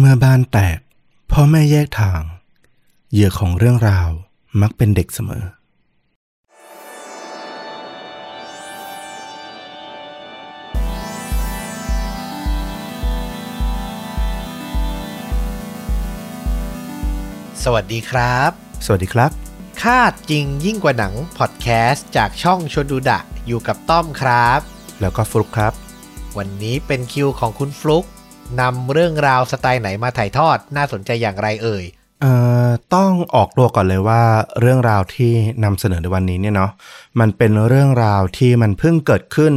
เมื่อบ้านแตกพ่อแม่แยกทาง เหยื่อของเรื่องราวมักเป็นเด็กเสมอ สวัสดีครับ สวัสดีครับ คาดจริงยิ่งกว่าหนังพอดแคสต์จากช่องชวนดูดะอยู่กับต้อมครับ แล้วก็ฟลุกครับ วันนี้เป็นคิวของคุณฟลุก นำเรื่องราวสไตล์ไหนมาถ่ายทอดน่าสนใจอย่างไรเอ่ยเอ่อต้องออกตัวก่อนเลยว่าเรื่องราวที่นำเสนอในวันนี้เนี่ยเนาะมันเป็นเรื่องราวที่มันเพิ่งเกิดขึ้น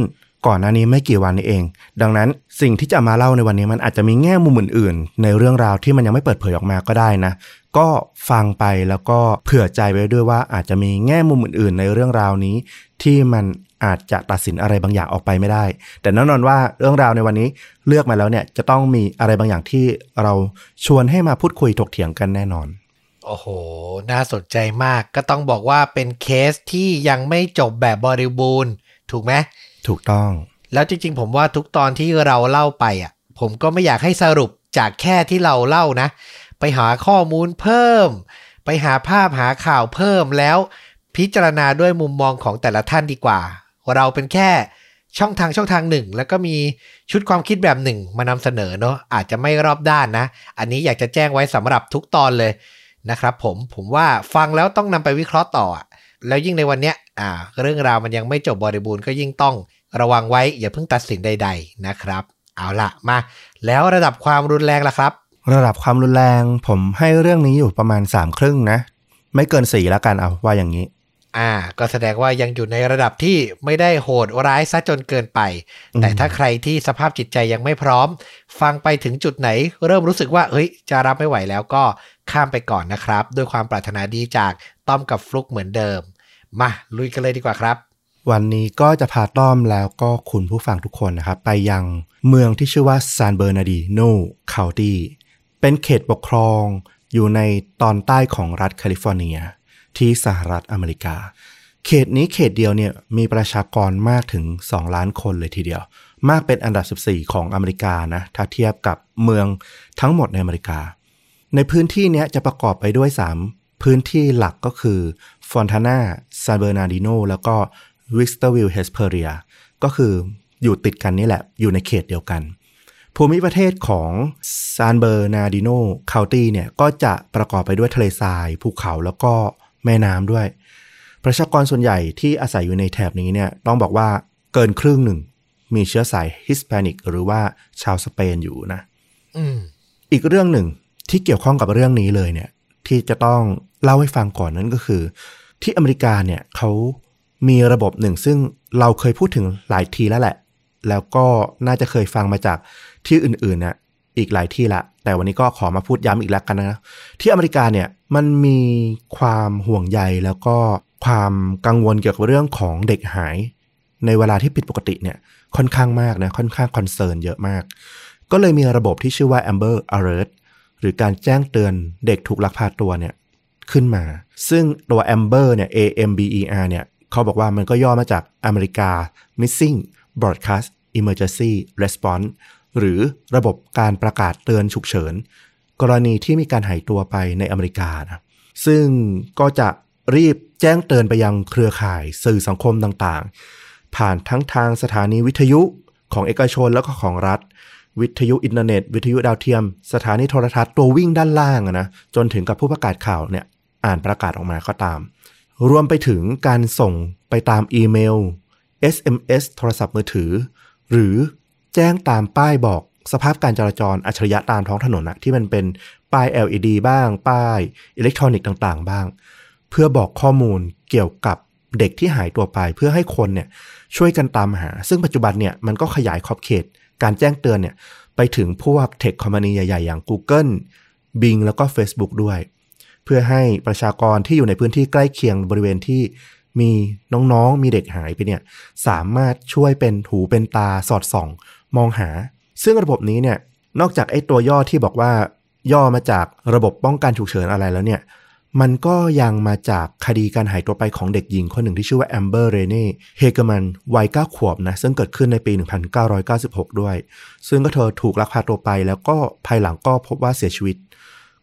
ก่อนหน้านี้ไม่กี่วันนี้เอง ดังนั้นสิ่งที่จะมาเล่าในวันนี้มันอาจจะมีแง่มุมอื่นๆ ในเรื่องราวที่มันยังไม่เปิดเผยออกมาก็ได้นะ ก็ฟังไปแล้วก็เผื่อใจไว้ด้วยว่าอาจจะมีแง่มุมอื่นๆ ในเรื่องราวนี้ ที่มัน อาจจะตัดสินอะไรบางอย่างออกไปไม่ได้ แต่แน่นอนว่าเรื่องราวในวันนี้เลือกมาแล้วเนี่ยจะต้องมีอะไรบางอย่างที่เราชวนให้มาพูดคุยถกเถียงกันแน่นอน โอ้โห น่าสนใจมากก็ต้องบอกว่าเป็นเคสที่ยังไม่จบแบบบริบูรณ์ ถูกไหมถูกต้อง แล้วจริงๆ ผมว่าทุกตอนที่เราเล่าไปอะ ผมก็ไม่อยากให้สรุปจากแค่ที่เราเล่านะ ไปหาข้อมูลเพิ่ม ไปหาภาพหาข่าวเพิ่มแล้วพิจารณาด้วยมุมมองของแต่ละท่านดีกว่า เราเป็นแค่ช่องทางช่องทางหนึ่ง แล้วก็มีชุดความคิดแบบหนึ่งมานำเสนอเนาะอาจจะไม่รอบด้านนะ อันนี้อยากจะแจ้งไว้สำหรับทุกตอนเลยนะครับผมผมว่าฟังแล้วต้องนำไปวิเคราะห์ต่ออะแล้วยิ่งในวันเนี้ยอ่า เรื่องราวมันยังไม่จบบริบูรณ์ก็ยิ่งต้องระวังไว้อย่าเพิ่งตัดสินใด ๆนะครับ เอาละมา แล้วระดับความรุนแรงล่ะครับ ระดับความรุนแรง ผมให้เรื่องนี้อยู่ประมาณสามครึ่งนะ ไม่เกินสี่แล้วกันเอาว่าอย่างนี้ อ่า ก็แสดงว่ายังอยู่ในระดับที่ไม่ได้โหดร้ายซะจนเกินไปอืมแต่ถ้าใครที่สภาพจิตใจยังไม่พร้อม ฟังไปถึงจุดไหน เริ่มรู้สึกว่า เฮ้ย จะรับไม่ไหวแล้วก็ข้ามไปก่อนนะครับ ด้วยความปรารถนาดีจากต้อมกับฟลุกเหมือนเดิม มาลุยกันเลยดีกว่าครับ วันนี้ก็จะพาต้อมแล้วก็คุณผู้ฟังทุกคนนะครับ ไปยังเมืองที่ชื่อว่าซานเบอร์นาดีโน County เป็นเขตปกครอง อยู่ในตอนใต้ของรัฐแคลิฟอร์เนีย ที่สหรัฐอเมริกา เขตนี้เขตเดียวเนี่ยมีประชากรมากถึง 2 ล้านคนเลยทีเดียว มากเป็นอันดับ 14 ของอเมริกานะถ้าเทียบกับเมืองทั้งหมดในอเมริกา ในพื้นที่นี้จะประกอบไปด้วย 3 พื้นที่หลักก็คือฟอนทานาซานเบอร์นาดิโนแล้วก็วิกเตอร์วิลล์เฮสเพเรียก็คืออยู่ติดกันนี่แหละ อยู่ในเขตเดียวกัน ภูมิประเทศของซานเบอร์นาดิโน County เนี่ย ก็จะประกอบไปด้วยทะเลทราย ภูเขาแล้วก็ แม่น้ำด้วย ประชากรส่วนใหญ่ที่อาศัยอยู่ในแถบนี้เนี่ยต้องบอกว่าเกินครึ่งหนึ่ง มีเชื้อสายฮิสแปนิกหรือว่าชาวสเปนอยู่นะอืมอีกเรื่องหนึ่งที่เกี่ยวข้องกับเรื่องนี้เลยเนี่ย ที่จะต้องเล่าให้ฟังก่อนนั้นก็คือ ที่อเมริกาเนี่ยเขามีระบบหนึ่งซึ่งเราเคยพูดถึงหลายทีแล้วแหละ แล้วก็น่าจะเคยฟังมาจากที่อื่นๆน่ะอีกหลายที่ละ แต่วันนี้ก็ขอมาพูดย้ำอีกแล้วกันนะ ที่อเมริกาเนี่ยมันมีความห่วงใยแล้วก็ความกังวลเกี่ยวกับเรื่องของเด็กหาย ในเวลาที่ผิดปกติเนี่ยค่อนข้างมากนะค่อนข้างคอนเซิร์นเยอะมาก ก็เลยมีระบบที่ชื่อว่า Amber Alert หรือการแจ้งเตือนเด็กถูกลักพาตัวเนี่ยขึ้นมา ซึ่งตัว Amber เนี่ย A M B E R เนี่ยเขาบอกว่ามันก็ย่อมาจากอเมริกา Missing Broadcast Emergency Response หรือระบบการประกาศเตือนฉุกเฉิน กรณีที่มีการหายตัวไปในอเมริกานะซึ่งก็จะรีบแจ้งเตือนไปยังเครือข่ายสื่อสังคมต่างๆ ผ่านทั้งทางสถานีวิทยุของเอกชนแล้วก็ของรัฐ วิทยุอินเทอร์เน็ต วิทยุดาวเทียม สถานีโทรทัศน์ตัววิ่งด้านล่างนะจนถึงกับผู้ประกาศข่าวเนี่ยอ่านประกาศออกมาก็ตาม รวมไปถึงการส่งไปตามอีเมล SMS โทรศัพท์มือถือ หรือ แจ้งตามป้ายบอกสภาพการจราจรอัจฉริยะตามท้องถนนนะที่มันเป็นป้าย LED บ้าง ป้ายอิเล็กทรอนิกส์ต่าง ๆ บ้าง เพื่อบอกข้อมูลเกี่ยวกับเด็กที่หายตัวไป เพื่อให้คนเนี่ยช่วยกันตามหา ซึ่งปัจจุบันเนี่ยมันก็ขยายขอบเขต การแจ้งเตือนเนี่ยไปถึงพวกเทคคอมพานีใหญ่ ๆ อย่าง Google Bing แล้วก็ Facebook ด้วย เพื่อให้ประชากรที่อยู่ในพื้นที่ใกล้เคียงบริเวณที่มีน้องๆ มีเด็กหายไปเนี่ยสามารถช่วยเป็นหูเป็นตาสอดส่อง มองหา ซึ่งระบบนี้เนี่ยนอกจากไอ้ตัวย่อที่บอกว่า ย่อมาจากระบบป้องกันฉุกเฉินอะไรแล้วเนี่ยมันก็ยังมาจากคดีการหายตัวไปของเด็กหญิงคนหนึ่งที่ชื่อว่าแอมเบอร์เรเน่เฮเกอร์มันวัย9ขวบนะซึ่งเกิดขึ้นในปี 1996 ด้วย ซึ่งก็เธอถูกลักพาตัวไป แล้วก็ภายหลังก็พบว่าเสียชีวิต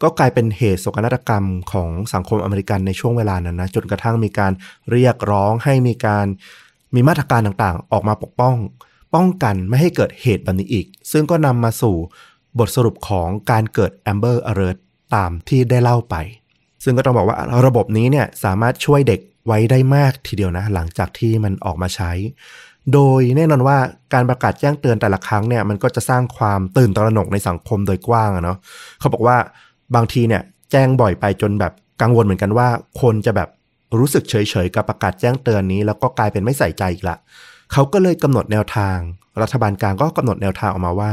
ก็กลายเป็นเหตุโศกนาฏกรรมของสังคมอเมริกันในช่วงเวลานั้นนะจนกระทั่งมีการเรียกร้องให้มีการมีมาตรการต่างๆ ออกมาปกป้อง ป้องกันไม่ให้เกิดเหตุแบบนี้อีก ซึ่งก็นำมาสู่บทสรุปของการเกิด Amber Alert ตามที่ได้เล่าไป ซึ่งก็ต้องบอกว่าระบบนี้เนี่ยสามารถช่วยเด็กไว้ได้มากทีเดียวนะ หลังจากที่มันออกมาใช้ โดยแน่นอนว่าการประกาศแจ้งเตือนแต่ละครั้งเนี่ยมันก็จะสร้างความตื่นตระหนกในสังคมโดยกว้างอะเนาะเขาบอกว่าบางทีเนี่ยแจ้งบ่อยไปจนแบบกังวลเหมือนกันว่า คนจะแบบรู้สึกเฉยๆกับประกาศแจ้งเตือนนี้ แล้วก็กลายเป็นไม่ใส่ใจอีกละ เขาก็เลยกำหนดแนวทาง รัฐบาลกลางก็กำหนดแนวทางออกมาว่า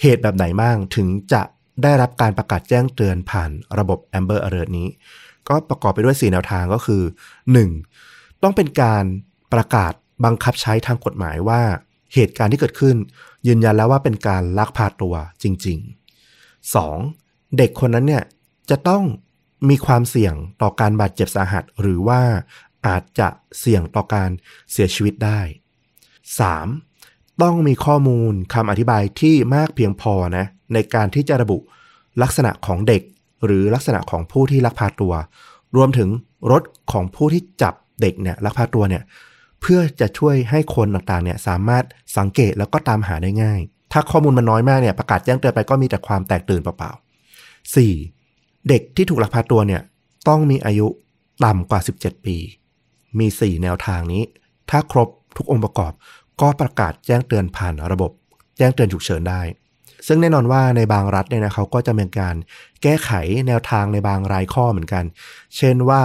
เหตุแบบไหนบ้างถึงจะได้รับการประกาศแจ้งเตือนผ่านระบบ Amber Alert นี้ ก็ประกอบไปด้วย 4 แนวทางก็คือ 1. ต้องเป็นการประกาศบังคับใช้ทางกฎหมายว่า เหตุการณ์ที่เกิดขึ้น ยืนยันแล้วว่าเป็นการลักพาตัวจริง ๆ 2. เด็กคนนั้นเนี่ยจะต้องมีความเสี่ยงต่อการบาดเจ็บสาหัส หรือว่าอาจจะเสี่ยงต่อการเสียชีวิตได้ 3. ต้องมีข้อมูลคำอธิบายที่มากเพียงพอนะในการที่จะระบุลักษณะของเด็ก หรือลักษณะของผู้ที่ลักพาตัว รวมถึงรถของผู้ที่จับเด็กเนี่ยลักพาตัวเนี่ยเพื่อจะช่วยให้คนต่างๆเนี่ยสามารถสังเกตแล้วก็ตามหาได้ง่าย ถ้าข้อมูลมันน้อยมากเนี่ยประกาศแจ้งเตือนไปก็มีแต่ความแตกตื่นเปล่าๆ 4. เด็กที่ถูกลักพาตัวเนี่ยต้องมีอายุต่ำกว่า 17 ปี มี 4 แนวทางนี้ ถ้าครบ ทุกองค์ประกอบ ก็ประกาศแจ้งเตือนผ่านระบบ แจ้งเตือนฉุกเฉินได้ ซึ่งแน่นอนว่าในบางรัฐเนี่ยนะเขาก็จะมีการแก้ไขแนวทางในบางรายข้อเหมือนกัน เช่นว่า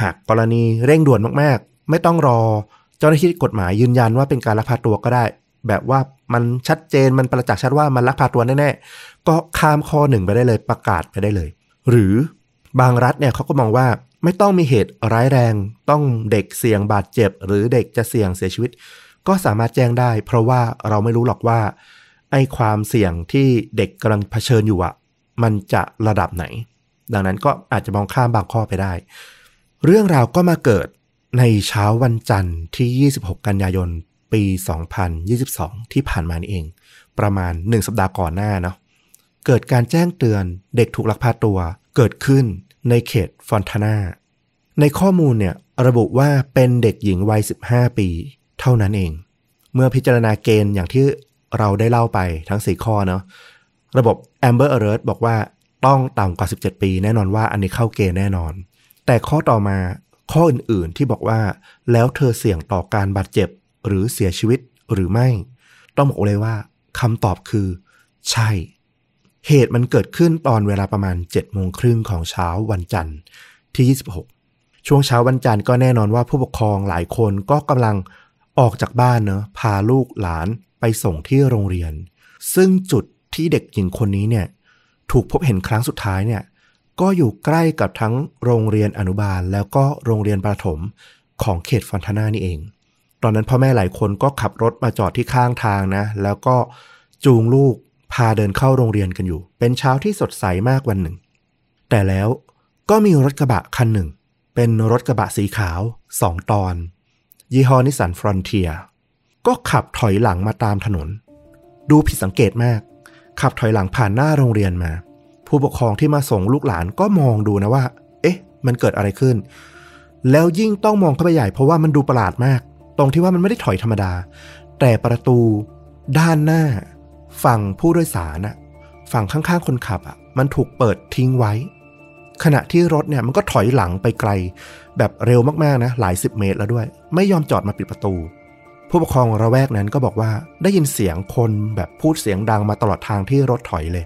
หากกรณีเร่งด่วนมากๆ ไม่ต้องรอเจ้าหน้าที่กฎหมายยืนยันว่าเป็นการลักพาตัวก็ได้ แบบว่ามันชัดเจนมันประจักษ์ชัดว่ามันลักพาตัวแน่ๆก็ข้ามข้อหนึ่งไปได้เลยประกาศไปได้เลย หรือบางรัฐเนี่ยเขาก็มองว่า ไม่ต้องมีเหตุร้ายแรง ต้องเด็กเสี่ยงบาดเจ็บ หรือเด็กจะเสี่ยงเสียชีวิต ก็สามารถแจ้งได้ เพราะว่าเราไม่รู้หรอกว่าไอ้ความเสี่ยงที่เด็กกำลังเผชิญอยู่อะมันจะระดับไหน ดังนั้นก็อาจจะมองข้ามบางข้อไปได้ เรื่องราวก็มาเกิดในเช้าวันจันทร์ที่ 26 กันยายน ปี 2022 ที่ผ่านมานี่เอง ประมาณ 1 สัปดาห์ก่อนหน้าเนาะเกิดการแจ้งเตือนเด็กถูกลักพาตัวเกิดขึ้น ในเขตฟอนทานา ในข้อมูลเนี่ยระบุว่าเป็นเด็กหญิงวัย 15 ปี เท่านั้นเอง เมื่อพิจารณาเกณฑ์อย่างที่เราได้เล่าไปทั้ง 4 ข้อเนาะระบบ Amber Alert บอกว่าต้องต่ำกว่า 17 ปี แน่นอนว่าอันนี้เข้าเกณฑ์แน่นอน แต่ข้อต่อมาข้ออื่นๆที่บอกว่า แล้วเธอเสี่ยงต่อการบาดเจ็บหรือเสียชีวิตหรือไม่ ต้องบอกเลยว่าคำตอบคือ ใช่ เหตุมันเกิดขึ้นตอนเวลาประมาณ7โมงครึ่งของเช้าวันจันทร์ที่ 26 ช่วงเช้าวันจันทร์ก็แน่นอนว่าผู้ปกครองหลายคนก็กำลังออกจากบ้านเนอะพาลูกหลานไปส่งที่โรงเรียน ซึ่งจุดที่เด็กหญิงคนนี้เนี่ยถูกพบเห็นครั้งสุดท้ายเนี่ยก็อยู่ใกล้กับทั้งโรงเรียนอนุบาล แล้วก็โรงเรียนประถมของเขตฟอนทานานี่เอง ตอนนั้นพ่อแม่หลายคนก็ขับรถมาจอดที่ข้างทางนะ แล้วก็จูงลูก พาเดินเข้าโรงเรียนกันอยู่ เป็นเช้าที่สดใสมากวันหนึ่ง แต่แล้วก็มีรถกระบะคันหนึ่ง เป็นรถกระบะสีขาวสองตอน ยี่ห้อนิสสันฟรอนเทียก็ขับถอยหลังมาตามถนน ดูผิดสังเกตมาก ขับถอยหลังผ่านหน้าโรงเรียนมา ผู้ปกครองที่มาส่งลูกหลานก็มองดูนะว่า เอ๊ะ มันเกิดอะไรขึ้น แล้วยิ่งต้องมองเข้าไปใหญ่เพราะว่ามันดูประหลาดมาก ตรงที่ว่ามันไม่ได้ถอยธรรมดา แต่ประตูด้านหน้า ฝั่งผู้โดยสารอะฝั่งข้างๆคนขับอะมันถูกเปิดทิ้งไว้ ขณะที่รถเนี่ยมันก็ถอยหลังไปไกล แบบเร็วมากๆนะหลายสิบเมตรแล้วด้วย ไม่ยอมจอดมาปิดประตู ผู้ปกครองระแวกนั้นก็บอกว่าได้ยินเสียงคนแบบพูดเสียงดังมาตลอดทางที่รถถอยเลย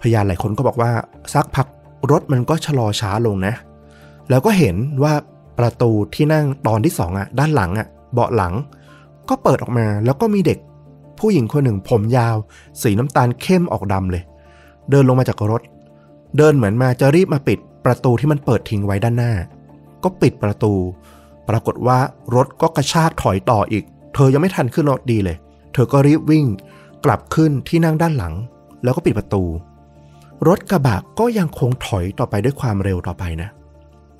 พยานหลายคนก็บอกว่าสักพักรถมันก็ชะลอช้าลงนะ แล้วก็เห็นว่าประตูที่นั่งตอนที่สองอะด้านหลังอะเบาะหลัง ก็เปิดออกมาแล้วก็มีเด็ก ผู้หญิงคนหนึ่งผมยาว สีน้ำตาลเข้มออกดำเลย เดินลงมาจากรถ เดินเหมือนมาจะรีบมาปิดประตูที่มันเปิดทิ้งไว้ด้านหน้า ก็ปิดประตู ปรากฏว่ารถก็กระชากถอยต่ออีก เธอยังไม่ทันขึ้นรถดีเลย เธอก็รีบวิ่ง กลับขึ้นที่นั่งด้านหลัง แล้วก็ปิดประตู รถกระบะก็ยังคงถอยต่อไปด้วยความเร็วต่อไปนะ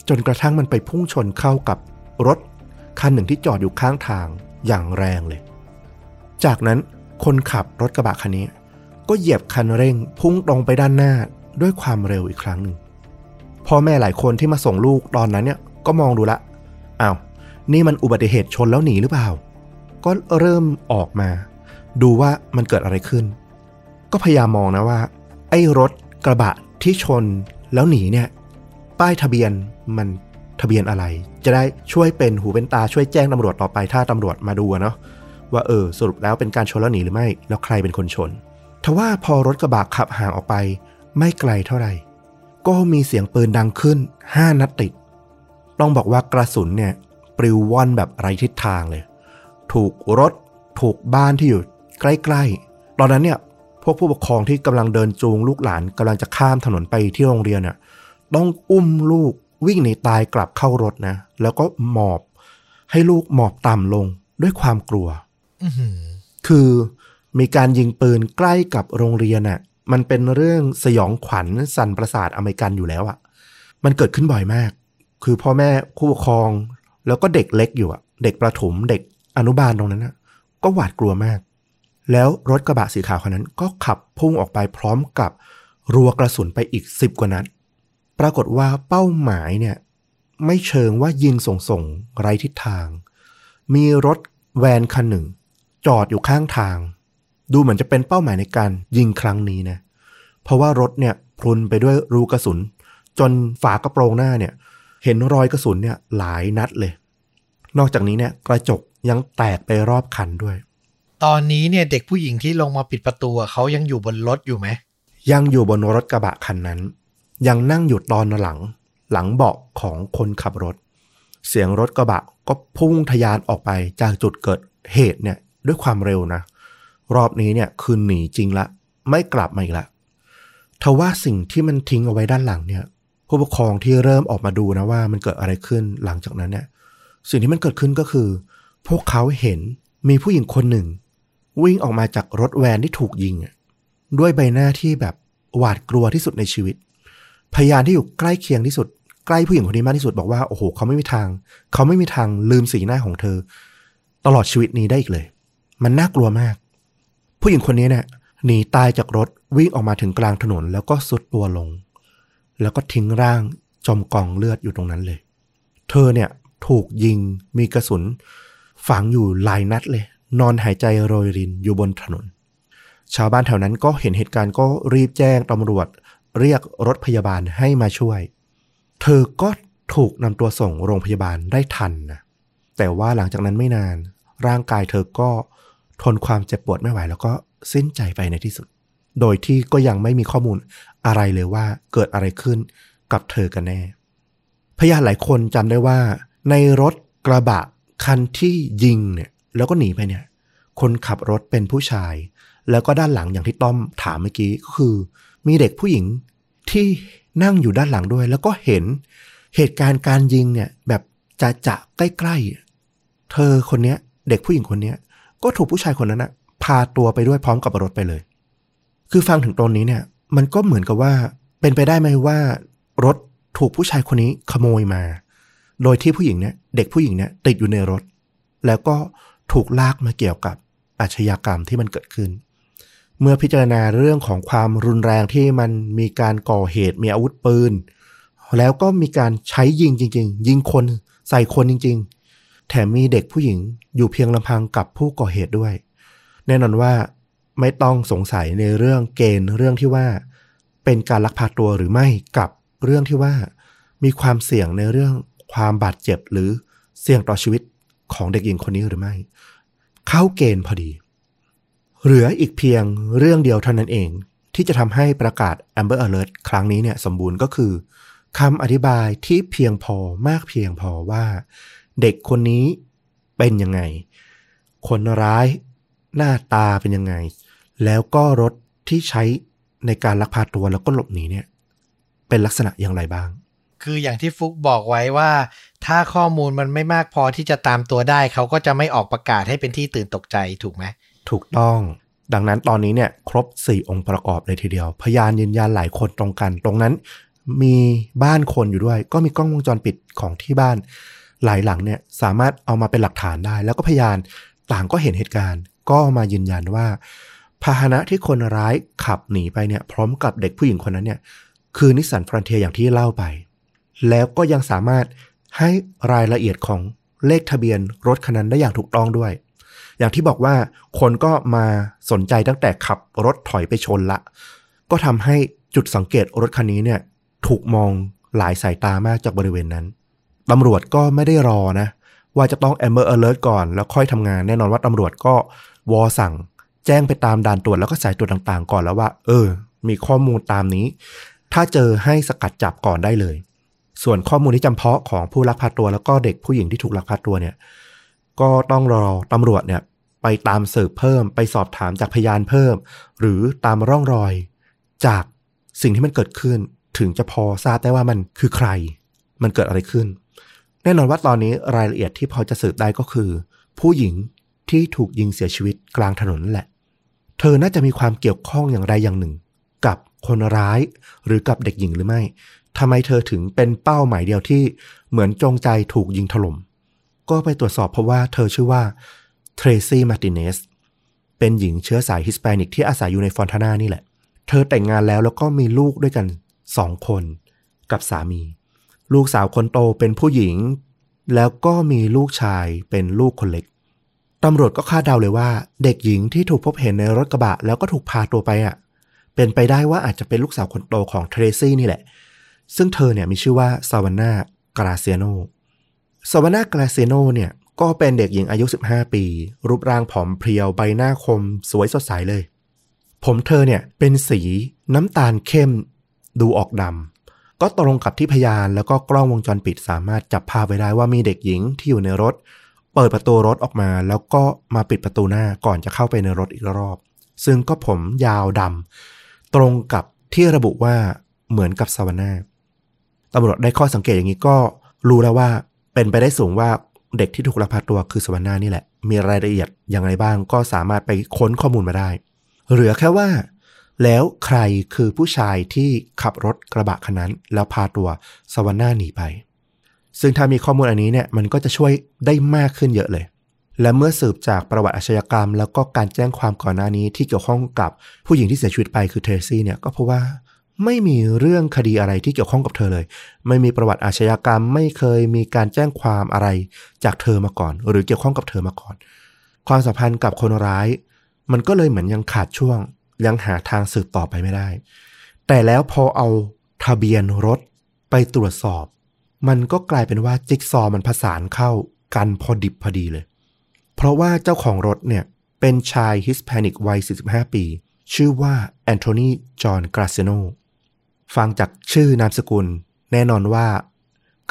จนกระทั่งมันไปพุ่งชนเข้ากับรถคันหนึ่งที่จอดอยู่ข้างทางอย่างแรงเลย จากนั้นคนขับรถกระบะคันนี้ ก็เหยียบคันเร่งพุ่งตรงไปด้านหน้าด้วยความเร็วอีกครั้งหนึ่งพ่อแม่หลายคนที่มาส่งลูกตอนนั้นเนี่ยก็มองดูละอ้าวนี่มันอุบัติเหตุชนแล้วหนีหรือเปล่า ก็เริ่มออกมา ดูว่ามันเกิดอะไรขึ้น ก็พยายามมองนะว่า ไอ้รถกระบะที่ชนแล้วหนีเนี่ย ป้ายทะเบียนมันทะเบียนอะไร จะได้ช่วยเป็นหูเป็นตาช่วยแจ้งตำรวจต่อไปถ้าตำรวจมาดูเนาะ ว่าเออสรุปแล้วเป็นการชนแล้วหนีหรือไม่ แล้วใครเป็นคนชน ทว่าพอรถกระบะขับห่างออกไป ไม่ไกลเท่าไหร่ ก็มีเสียงปืนดังขึ้น5นัดติด ต้องบอกว่ากระสุนเนี่ยปลิวว่อนแบบไร้ทิศทางเลย ถูกรถ ถูกบ้านที่อยู่ใกล้ๆ ตอนนั้นเนี่ยพวกผู้ปกครองที่กำลังเดินจูงลูกหลานกำลังจะข้ามถนนไปที่โรงเรียนเนี่ยต้องอุ้มลูกวิ่งหนีตายกลับเข้ารถนะ แล้วก็หมอบ ให้ลูกหมอบต่ำลงด้วยความกลัว คือมีการยิงปืนใกล้กับโรงเรียนน่ะ มันเป็นเรื่องสยองขวัญสันประสาทอเมริกันอยู่แล้วอะ่ะ มันเกิดขึ้นบ่อยมาก คือพ่อแม่ผู้ปกครอง แล้วก็เด็กเล็กอยู่อะ่ะ เด็กประถมเด็กอนุบาลตรงนั้นน่ะ ก็หวาดกลัวมาก แล้วรถกระบะสีขาวคันนั้น ก็ขับพุ่งออกไปพร้อมกับรัวกระสุนไปอีกสิบกว่านัด ปรากฏว่าเป้าหมายเนี่ย ไม่เชิงว่ายิงส่งส่งไรทิศทาง มีรถแวนคันหนึ่ง จอดอยู่ข้างทาง ดูเหมือนจะเป็นเป้าหมายในการยิงครั้งนี้นะ เพราะว่ารถเนี่ยพรุนไปด้วยรูกระสุน จนฝากระโปรงหน้าเนี่ย เห็นรอยกระสุนเนี่ยหลายนัดเลย นอกจากนี้เนี่ยกระจกยังแตกไปรอบคันด้วย ตอนนี้เนี่ยเด็กผู้หญิงที่ลงมาปิดประตูอะเขายังอยู่บนรถอยู่ไหม ยังอยู่บนรถกระบะคันนั้น ยังนั่งอยู่ตอนหลัง หลังเบาะของคนขับรถ เสียงรถกระบะก็พุ่งทะยานออกไปจากจุดเกิดเหตุเนี่ย ด้วยความเร็วนะ รอบนี้เนี่ยคือหนีจริงละ ไม่กลับมาอีกละทว่าสิ่งที่มันทิ้งเอาไว้ด้านหลังเนี่ย ผู้ปกครองที่เริ่มออกมาดูนะว่ามันเกิดอะไรขึ้นหลังจากนั้นเนี่ย สิ่งที่มันเกิดขึ้นก็คือ พวกเขาเห็นมีผู้หญิงคนหนึ่ง วิ่งออกมาจากรถแวนที่ถูกยิงด้วยใบหน้าที่แบบหวาดกลัวที่สุดในชีวิต พยานที่อยู่ใกล้เคียงที่สุด ใกล้ผู้หญิงคนนี้มากที่สุดบอกว่าโอ้โหเขาไม่มีทาง เขาไม่มีทางลืมสีหน้าของเธอ ตลอดชีวิตนี้ได้อีกเลย มันน่ากลัวมาก ผู้หญิงคนนี้เนี่ยหนีตายจากรถวิ่งออกมาถึงกลางถนน แล้วก็สุดตัวลง แล้วก็ทิ้งร่างจมกองเลือดอยู่ตรงนั้นเลย เธอเนี่ยถูกยิงมีกระสุน ฝังอยู่หลายนัดเลย นอนหายใจโรยรินอยู่บนถนน ชาวบ้านแถวนั้นก็เห็นเหตุการณ์ก็รีบแจ้งตำรวจ เรียกรถพยาบาลให้มาช่วย เธอก็ถูกนำตัวส่งโรงพยาบาลได้ทันนะแต่ว่าหลังจากนั้นไม่นาน ร่างกายเธอก็ ทนความเจ็บปวดไม่ไหว แล้วก็สิ้นใจไปในที่สุด โดยที่ก็ยังไม่มีข้อมูลอะไรเลยว่าเกิดอะไรขึ้นกับเธอกันแน่ พยานหลายคนจำได้ว่า ในรถกระบะคันที่ยิงเนี่ยแล้วก็หนีไปเนี่ย คนขับรถเป็นผู้ชาย แล้วก็ด้านหลังอย่างที่ต้อมถามเมื่อกี้ก็คือ มีเด็กผู้หญิงที่นั่งอยู่ด้านหลังด้วย แล้วก็เห็นเหตุการณ์การยิงเนี่ยแบบจะจะใกล้ๆเธอคนเนี้ย เด็กผู้หญิงคนเนี้ย ก็ถูกผู้ชายคนนั้นนะพาตัวไปด้วยพร้อมกับรถไปเลย คือฟังถึงตรงนี้เนี่ย มันก็เหมือนกับว่า เป็นไปได้ไหมว่ารถถูกผู้ชายคนนี้ขโมยมา โดยที่ผู้หญิงเนี่ย เด็กผู้หญิงเนี่ยติดอยู่ในรถ แล้วก็ถูกลากมาเกี่ยวกับอาชญากรรมที่มันเกิดขึ้น เมื่อพิจารณาเรื่องของความรุนแรงที่มันมีการก่อเหตุมีอาวุธปืน แล้วก็มีการใช้ยิงจริง ๆ ยิงคนใส่คนจริง ๆ แถมมีเด็กผู้หญิงอยู่เพียงลำพังกับผู้ก่อเหตุด้วย แน่นอนว่าไม่ต้องสงสัยในเรื่องเกณฑ์เรื่องที่ว่า เป็นการลักพาตัวหรือไม่กับเรื่องที่ว่า มีความเสี่ยงในเรื่องความบาดเจ็บหรือเสี่ยงต่อชีวิตของเด็กหญิงคนนี้หรือไม่ เข้าเกณฑ์พอดี เหลืออีกเพียงเรื่องเดียวเท่านั้นเอง ที่จะทำให้ประกาศ Amber Alert ครั้งนี้เนี่ยสมบูรณ์ก็คือคำอธิบายที่เพียงพอมากเพียงพอว่า เด็กคนนี้เป็นยังไง คนร้ายหน้าตาเป็นยังไง แล้วก็รถที่ใช้ในการลักพาตัวแล้วก็หลบหนีเนี่ย เป็นลักษณะอย่างไรบ้าง คืออย่างที่ฟุกบอกไว้ว่า ถ้าข้อมูลมันไม่มากพอที่จะตามตัวได้ เขาก็จะไม่ออกประกาศให้เป็นที่ตื่นตกใจถูกไหมถูกต้องดังนั้นตอนนี้เนี่ยครบ 4 องค์ประกอบเลยทีเดียว พยานยืนยันหลายคนตรงกัน ตรงนั้นมีบ้านคนอยู่ด้วย ก็มีกล้องวงจรปิดของที่บ้าน หลายหลังเนี่ยสามารถเอามาเป็นหลักฐานได้ แล้วก็พยานต่างก็เห็นเหตุการณ์ ก็มายืนยันว่า พาหนะที่คนร้ายขับหนีไปเนี่ยพร้อมกับเด็กผู้หญิงคนนั้นเนี่ยคือนิสสันฟรอนเทียอย่างที่เล่าไป แล้วก็ยังสามารถให้รายละเอียดของเลขทะเบียนรถคันนั้นได้อย่างถูกต้องด้วย อย่างที่บอกว่าคนก็มาสนใจตั้งแต่ขับรถถอยไปชนละ ก็ทำให้จุดสังเกตรถคันนี้เนี่ยถูกมองหลายสายตามากจากบริเวณนั้น ตำรวจก็ไม่ได้รอนะ ว่าจะต้อง Amber Alert ก่อน แล้วค่อยทำงานแน่นอนว่าตำรวจก็วอสั่ง แจ้งไปตามด่านตรวจแล้วก็สายตรวจต่างๆ ก่อนแล้วว่า เออ มีข้อมูลตามนี้ ถ้าเจอให้สกัดจับก่อนได้เลย ส่วนข้อมูลที่จำเพาะของผู้ลักพาตัวแล้วก็เด็กผู้หญิงที่ถูกลักพาตัวเนี่ย ก็ต้องรอตำรวจเนี่ยไปตามสืบเพิ่ม ไปสอบถามจากพยานเพิ่ม หรือตามร่องรอยจากสิ่งที่มันเกิดขึ้น ถึงจะพอทราบได้ว่ามันคือใคร มันเกิดอะไรขึ้น แน่นอนว่าตอนนี้รายละเอียดที่พอจะสืบได้ก็คือ ผู้หญิงที่ถูกยิงเสียชีวิตกลางถนนนั่นแหละ เธอน่าจะมีความเกี่ยวข้องอย่างใดอย่างหนึ่ง กับคนร้ายหรือกับเด็กหญิงหรือไม่ทำไมเธอถึงเป็นเป้าหมายเดียวที่เหมือนจงใจถูกยิงถล่มก็ไปตรวจสอบเพราะว่าเธอชื่อว่าเทรซี่มาร์ติเนสเป็นหญิงเชื้อสายฮิสแปนิกที่อาศัยอยู่ในฟอนทานานี่แหละ เธอแต่งงานแล้วแล้วก็มีลูกด้วยกันสองคนกับสามี ลูกสาวคนโตเป็นผู้หญิง แล้วก็มีลูกชายเป็นลูกคนเล็กตำรวจก็คาดเดาเลยว่า เด็กหญิงที่ถูกพบเห็นในรถกระบะ แล้วก็ถูกพาตัวไปอะ เป็นไปได้ว่าอาจจะเป็นลูกสาวคนโตของเทรซี่นี่แหละ ซึ่งเธอเนี่ยมีชื่อว่าซาวาน่ากราเซียโนซาวาน่ากราเซียโนเนี่ยก็เป็นเด็กหญิงอายุ 15 ปี รูปร่างผอมเพรียวใบหน้าคม สวยสดใสเลย ผมเธอเนี่ยเป็นสีน้ำตาลเข้ม ดูออกดำ ก็ตรงกับที่พยานแล้วก็กล้องวงจรปิดสามารถจับภาพไว้ได้ว่ามีเด็กหญิงที่อยู่ในรถ เปิดประตูรถออกมา แล้วก็มาปิดประตูหน้าก่อนจะเข้าไปในรถอีกรอบ ซึ่งก็ผมยาวดำตรงกับที่ระบุว่าเหมือนกับซาวน่าตำรวจได้ข้อสังเกตอย่างนี้ก็รู้แล้วว่าเป็นไปได้สูงว่าเด็กที่ถูกลักพาตัวคือสวรรณานี่แหละ มีรายละเอียดอย่างไรบ้างก็สามารถไปค้นข้อมูลมาได้ เหลือแค่ว่า แล้วใครคือผู้ชายที่ขับรถกระบะคันนั้น แล้วพาตัวสวรรณาหนีไป ซึ่งถ้ามีข้อมูลอันนี้เนี่ยมันก็จะช่วยได้มากขึ้นเยอะเลย และเมื่อสืบจากประวัติอาชญากรรม แล้วก็การแจ้งความก่อนหน้านี้ที่เกี่ยวข้องกับผู้หญิงที่เสียชีวิตไปคือเทรซี่เนี่ยก็เพราะว่าไม่มีเรื่องคดีอะไรที่เกี่ยวข้องกับเธอเลย ไม่มีประวัติอาชญากรรม ไม่เคยมีการแจ้งความอะไรจากเธอมาก่อน หรือเกี่ยวข้องกับเธอมาก่อน ความสัมพันธ์กับคนร้าย มันก็เลยเหมือนยังขาดช่วง ยังหาทางสืบต่อไปไม่ได้ แต่แล้วพอเอาทะเบียนรถไปตรวจสอบ มันก็กลายเป็นว่าจิ๊กซอมันผสานเข้ากันพอดิบพอดีเลย เพราะว่าเจ้าของรถเนี่ย เป็นชายฮิสแปนิกวัย 45 ปี ชื่อว่าแอนโทนี จอห์นกราเซโน ฟังจากชื่อนามสกุล แน่นอนว่า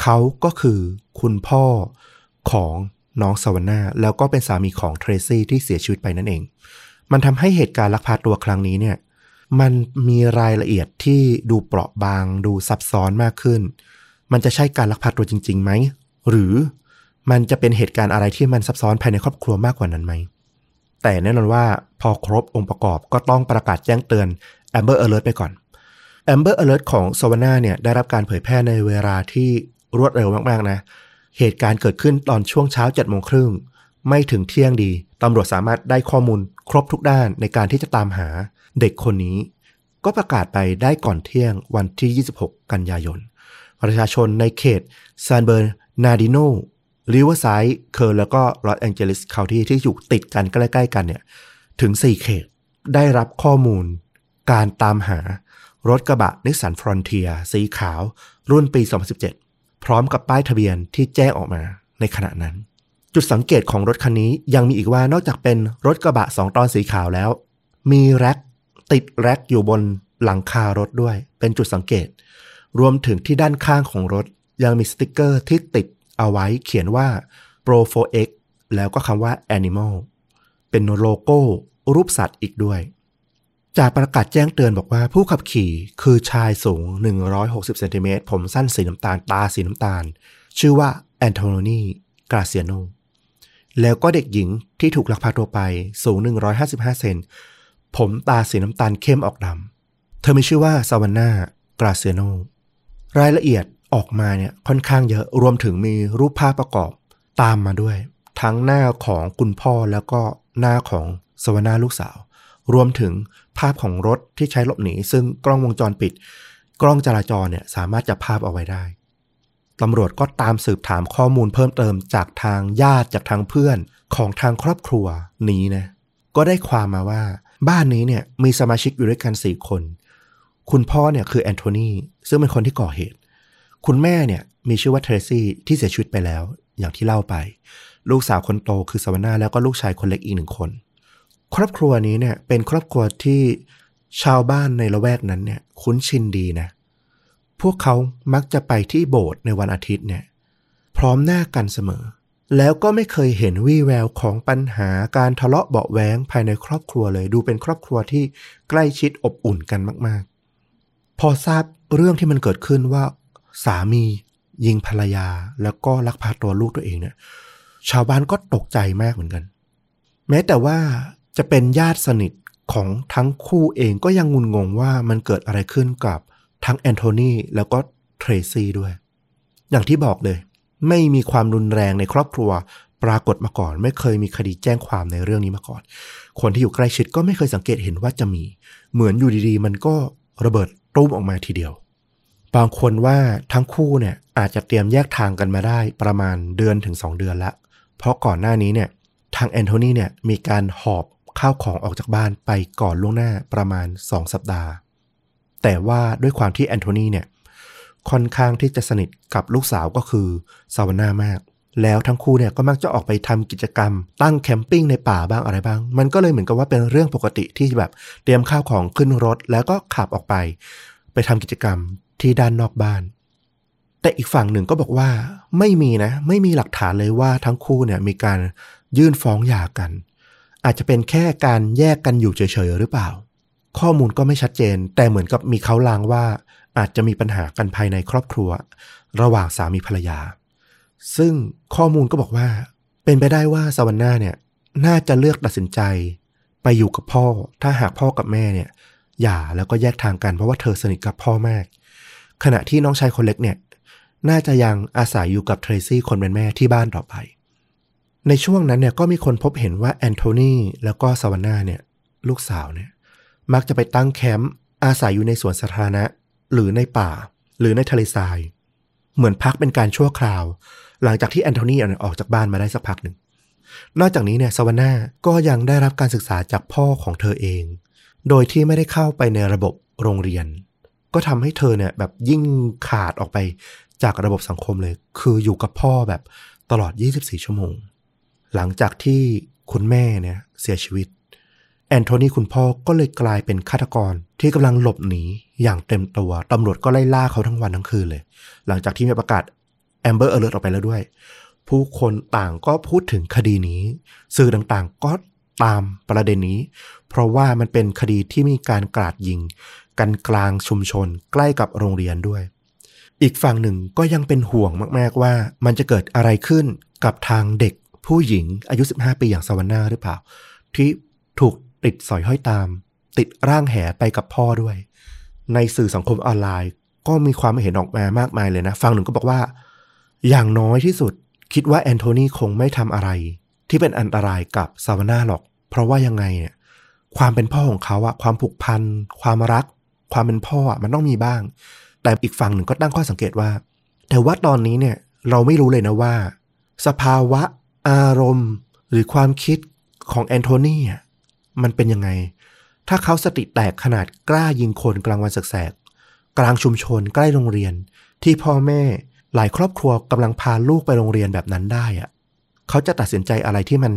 เขาก็คือคุณพ่อของน้องสวรรณาแล้วก็เป็นสามีของเทรซี่ที่เสียชีวิตไปนั่นเอง มันทำให้เหตุการณ์ลักพาตัวครั้งนี้เนี่ย มันมีรายละเอียดที่ดูเปราะบาง ดูซับซ้อนมากขึ้น มันจะใช่การลักพาตัวจริงๆไหม หรือมันจะเป็นเหตุการณ์อะไรที่มันซับซ้อนภายในครอบครัวมากกว่านั้นไหม แต่แน่นอนว่าพอครบองค์ประกอบก็ต้องประกาศแจ้งเตือน Amber Alert ไปก่อน Amber Alert ของ s a v a n n a เนี่ยได้รับการเผยแพร่ในเวลาที่รวดเร็วมากๆนะ เหตุการณ์เกิดขึ้นตอนช่วงเช้า7จ็ดโมงครึ่ง ไม่ถึงเที่ยงดี ตำรวจสามารถได้ข้อมูล ครบทุกด้านในการที่จะตามหาเด็กคนนี้ ก็ประกาศไปได้ก่อนเที่ยงวันที่ 26 กันยายน ประชาชนในเขตซานเบอร์นาดิโนริเวอร์ไซด์เคอร์แล้วก็ลอสแองเจลิส County ที่อยู่ติดกันใกล้ๆกันเนี่ยถึง 4 เขตได้รับข้อมูล การตามหารถกระบะนิสสันฟรอนเทียสีขาว รุ่นปี 2017 พร้อมกับป้ายทะเบียนที่แจ้งออกมาในขณะนั้น จุดสังเกตของรถคันนี้ยังมีอีกว่านอกจากเป็นรถกระบะสองตอนสีขาวแล้ว มี rackติด rack อยู่บนหลังคารถด้วย เป็นจุดสังเกต รวมถึงที่ด้านข้างของรถ ยังมีสติกเกอร์ที่ติดเอาไว้เขียนว่า Pro 4X แล้วก็คำว่า Animal เป็นโลโก้รูปสัตว์อีกด้วย จากประกาศแจ้งเตือนบอกว่าผู้ขับขี่คือชายสูง 160เซนติเมตรผมสั้นสีน้ำตาลตาสีน้ำตาล ชื่อว่าแอนโทนีกราเซียโน แล้วก็เด็กหญิงที่ถูกลักพาตัวไปสูง 155 เซน ผมตาสีน้ำตาลเข้มออกดำ เธอมีชื่อว่าซาวานนากราเซียโน รายละเอียดออกมาเนี่ยค่อนข้างเยอะ รวมถึงมีรูปภาพประกอบตามมาด้วย ทั้งหน้าของคุณพ่อแล้วก็หน้าของสวนาลูกสาว รวมถึงภาพของรถที่ใช้หลบหนี ซึ่งกล้องวงจรปิด กล้องจราจรเนี่ยสามารถจับภาพเอาไว้ได้ ตำรวจก็ตามสืบถามข้อมูลเพิ่มเติมจากทางญาติจากทางเพื่อนของทางครอบครัวนี้นะ ก็ได้ความมาว่า บ้านนี้เนี่ยมีสมาชิกอยู่ด้วยกันสี่คน คุณพ่อเนี่ยคือแอนโทนีซึ่งเป็นคนที่ก่อเหตุ คุณแม่เนี่ยมีชื่อว่าเทรซี่ที่เสียชีวิตไปแล้ว อย่างที่เล่าไป ลูกสาวคนโตคือสวานาแล้วก็ลูกชายคนเล็กอีกหนึ่งคน ครอบครัวนี้เนี่ยเป็นครอบครัวที่ชาวบ้านในละแวกนั้นเนี่ยคุ้นชินดีนะ พวกเขามักจะไปที่โบสถ์ในวันอาทิตย์เนี่ย พร้อมหน้ากันเสมอ แล้วก็ไม่เคยเห็นวี่แววของปัญหาการทะเลาะเบาะแว้งภายในครอบครัวเลย ดูเป็นครอบครัวที่ใกล้ชิดอบอุ่นกันมากๆ พอทราบเรื่องที่มันเกิดขึ้นว่า สามียิงภรรยาแล้วก็ลักพาตัวลูกตัวเองเนี่ย ชาวบ้านก็ตกใจมากเหมือนกัน แม้แต่ว่าจะเป็นญาติสนิทของทั้งคู่เองก็ยังงุนงงว่ามันเกิดอะไรขึ้นกับ ทั้งแอนโทนีแล้วก็เทรซี่ด้วย อย่างที่บอกเลย ไม่มีความรุนแรงในครอบครัวปรากฏมาก่อน ไม่เคยมีคดีแจ้งความในเรื่องนี้มาก่อน คนที่อยู่ใกล้ชิดก็ไม่เคยสังเกตเห็นว่าจะมี เหมือนอยู่ดีๆ มันก็ระเบิดตุ้มออกมาทีเดียว บางคนว่าทั้งคู่เนี่ยอาจจะเตรียมแยกทางกันมาได้ประมาณเดือนถึง 2 เดือนละ เพราะก่อนหน้านี้เนี่ยทางแอนโทนีเนี่ยมีการหอบข้าวของออกจากบ้านไปก่อนล่วงหน้าประมาณ 2 สัปดาห์ แต่ว่าด้วยความที่แอนโทนีเนี่ยค่อนข้างที่จะสนิทกับลูกสาวก็คือซาวานามาก แล้วทั้งคู่เนี่ยก็มักจะออกไปทำกิจกรรม ตั้งแคมปิ้งในป่าบ้างอะไรบ้าง มันก็เลยเหมือนกับว่าเป็นเรื่องปกติที่แบบเตรียมข้าวของขึ้นรถแล้วก็ขับออกไป ไปทำกิจกรรมที่ด้านนอกบ้าน แต่อีกฝั่งหนึ่งก็บอกว่าไม่มีนะ ไม่มีหลักฐานเลยว่าทั้งคู่เนี่ยมีการยื่นฟ้องหย่ากัน อาจจะเป็นแค่การแยกกันอยู่เฉยๆหรือเปล่า ข้อมูลก็ไม่ชัดเจน แต่เหมือนกับมีเขาลางว่า อาจจะมีปัญหากันภายในครอบครัว ระหว่างสามีภรรยา ซึ่งข้อมูลก็บอกว่า เป็นไปได้ว่าสวรรค์นาเนี่ยน่าจะเลือกตัดสินใจ ไปอยู่กับพ่อ ถ้าหากพ่อกับแม่เนี่ยหย่าแล้วก็แยกทางกันเพราะว่าเธอสนิทกับพ่อมาก ขณะที่น้องชายคนเล็กเนี่ย น่าจะยังอาศัยอยู่กับเทรซี่คนเป็นแม่ที่บ้านต่อไป ในช่วงนั้นเนี่ยก็มีคนพบเห็นว่าแอนโทนีแล้วก็สวรรค์นาเนี่ย ลูกสาวเนี่ย มักจะไปตั้งแคมป์อาศัยอยู่ในสวนสาธารณะ หรือในป่า หรือในทะเลทราย เหมือนพักเป็นการชั่วคราว หลังจากที่แอนโทนีออกจากบ้านมาได้สักพักหนึ่ง นอกจากนี้เนี่ยสวรรค์นาก็ยังได้รับการศึกษาจากพ่อของเธอเอง โดยที่ไม่ได้เข้าไปในระบบโรงเรียน ก็ทำให้เธอเนี่ยแบบยิ่งขาดออกไปจากระบบสังคมเลย คืออยู่กับพ่อแบบตลอด 24 ชั่วโมง หลังจากที่คุณแม่เนี่ยเสียชีวิต แอนโทนีคุณพ่อก็เลยกลายเป็นฆาตกรที่กำลังหลบหนีอย่างเต็มตัวตำรวจก็ไล่ล่าเขาทั้งวันทั้งคืนเลย หลังจากที่มีประกาศ Amber Alert ออกไปแล้วด้วย ผู้คนต่างก็พูดถึงคดีนี้ สื่อต่างๆก็ตามประเด็นนี้ เพราะว่ามันเป็นคดีที่มีการกราดยิง กันกลางชุมชนใกล้กับโรงเรียนด้วย อีกฝั่งหนึ่งก็ยังเป็นห่วงมากๆว่า มันจะเกิดอะไรขึ้นกับทางเด็กผู้หญิงอายุ 15 ปีอย่างสวรรค์นาหรือเปล่า ที่ถูก ติดสอยห้อยตาม ติดร่างแหไปกับพ่อด้วย ในสื่อสังคมออนไลน์ ก็มีความเห็นออกมามากมายเลยนะฝั่งหนึ่งก็บอกว่า อย่างน้อยที่สุด คิดว่าแอนโทนีคงไม่ทำอะไร ที่เป็นอันตรายกับซาวาน่าหรอก เพราะว่ายังไงเนี่ยความเป็นพ่อของเขาอะความผูกพัน ความรัก ความเป็นพ่ออะมันต้องมีบ้าง แต่อีกฝั่งหนึ่งก็ตั้งข้อสังเกตว่า แต่ว่าตอนนี้เนี่ยเราไม่รู้เลยนะว่า สภาวะ อารมณ์ หรือความคิดของแอนโทนีอะ มันเป็นยังไง ถ้าเขาสติแตกขนาดกล้ายิงคนกลางวันแสกๆกลางชุมชนใกล้โรงเรียน ที่พ่อแม่หลายครอบครัวกำลังพาลูกไปโรงเรียนแบบนั้นได้อะเขาจะตัดสินใจอะไรที่มัน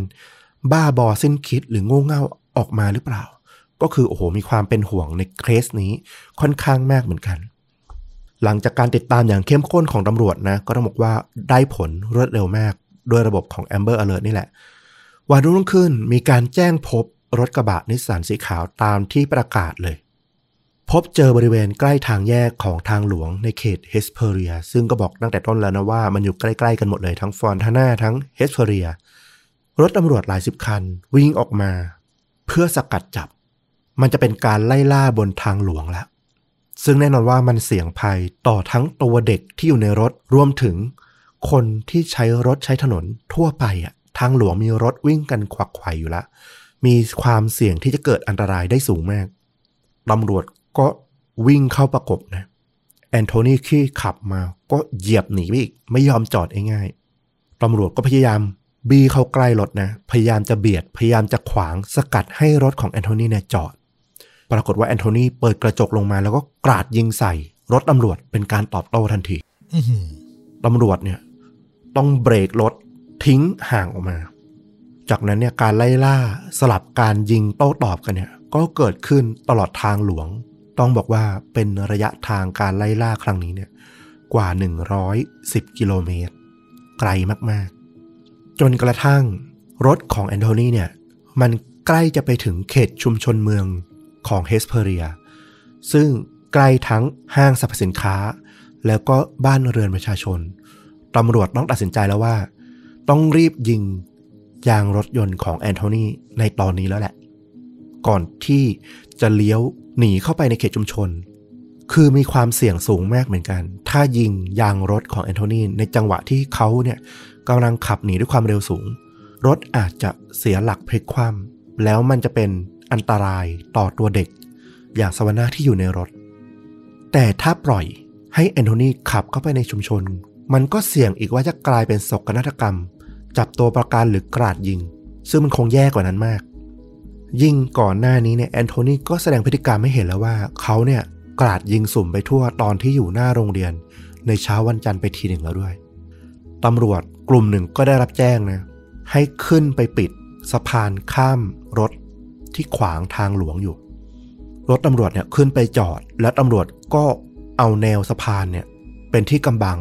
บ้าบอสิ้นคิดหรือโง่เง่าออกมาหรือเปล่า ก็คือโอ้โหมีความเป็นห่วงในเคสนี้ค่อนข้างมากเหมือนกัน หลังจากการติดตามอย่างเข้มข้นของตำรวจนะก็ต้องบอกว่าได้ผลรวดเร็วมากโดยระบบของ Amber Alert นี่แหละ วันรุ่งขึ้นมีการแจ้งพบ รถกระบะนิสสันสีขาวตามที่ประกาศเลย พบเจอบริเวณใกล้ทางแยกของทางหลวงในเขตเฮสเพเรีย ซึ่งก็บอกตั้งแต่ต้นแล้วนะว่ามันอยู่ใกล้ๆกันหมดเลยทั้งฟอนทาน่าทั้งเฮสเพเรีย รถตำรวจหลายสิบคัน วิ่งออกมา เพื่อสกัดจับ มันจะเป็นการไล่ล่าบนทางหลวงแล้วซึ่งแน่นอนว่ามันเสี่ยงภัยต่อทั้งตัวเด็กที่อยู่ในรถรวมถึง คนที่ใช้รถใช้ถนนทั่วไปอะทางหลวงมีรถวิ่งกันขวักไขว่อยู่ละ มีความเสี่ยงที่จะเกิดอันตรายได้สูงมาก ตำรวจก็วิ่งเข้าประกบนะ แอนโทนีขี่ขับมาก็เหยียบหนีไปอีก ไม่ยอมจอดง่ายๆตำรวจก็พยายามบี้เข้าใกล้รถนะ พยายามจะเบียด พยายามจะขวางสกัดให้รถของแอนโทนีเนี่ยจอด ปรากฏว่าแอนโทนีเปิดกระจกลงมาแล้วก็กราดยิงใส่ รถตำรวจเป็นการตอบโต้ทันทีตำรวจเนี่ย ต้องเบรกรถทิ้งห่างออกมา จากนั้นเนี่ยการไล่ล่าสลับการยิงโต้ตอบกันเนี่ยก็เกิดขึ้นตลอดทางหลวง ต้องบอกว่าเป็นระยะทางการไล่ล่าครั้งนี้เนี่ยกว่า 110 กิโลเมตร ไกลมากๆ จนกระทั่งรถของแอนโทนีเนี่ยมันใกล้จะไปถึงเขตชุมชนเมืองของเฮสเพเรีย ซึ่งใกล้ทั้งห้างสรรพสินค้า แล้วก็บ้านเรือนประชาชน ตำรวจต้องตัดสินใจแล้วว่า ต้องรีบยิง ยางรถยนต์ของแอนโทนีในตอนนี้แล้วแหละ ก่อนที่จะเลี้ยวหนีเข้าไปในเขตชุมชน คือมีความเสี่ยงสูงมากเหมือนกัน ถ้ายิงยางรถของแอนโทนีในจังหวะที่เขาเนี่ยกำลังขับหนีด้วยความเร็วสูง รถอาจจะเสียหลักพลิกคว่ำแล้วมันจะเป็นอันตรายต่อตัวเด็ก อย่างสวนาที่อยู่ในรถ แต่ถ้าปล่อยให้แอนโทนีขับเข้าไปในชุมชน มันก็เสี่ยงอีกว่าจะกลายเป็นศกนาฏกรรม จับตัวประกันหรือกราดยิง ซึ่งมันคงแย่กว่านั้นมาก ยิ่งก่อนหน้านี้เนี่ยแอนโทนีก็แสดงพฤติกรรมให้เห็นแล้วว่าเขาเนี่ยกราดยิงสุ่มไปทั่วตอนที่อยู่หน้าโรงเรียน ในเช้าวันจันทร์ไปทีหนึ่งแล้วด้วยตำรวจกลุ่มหนึ่งก็ได้รับแจ้งนะให้ขึ้นไปปิดสะพานข้ามรถที่ขวางทางหลวงอยู่ รถตำรวจเนี่ยขึ้นไปจอด และตำรวจก็เอาแนวสะพานเนี่ยเป็นที่กำบัง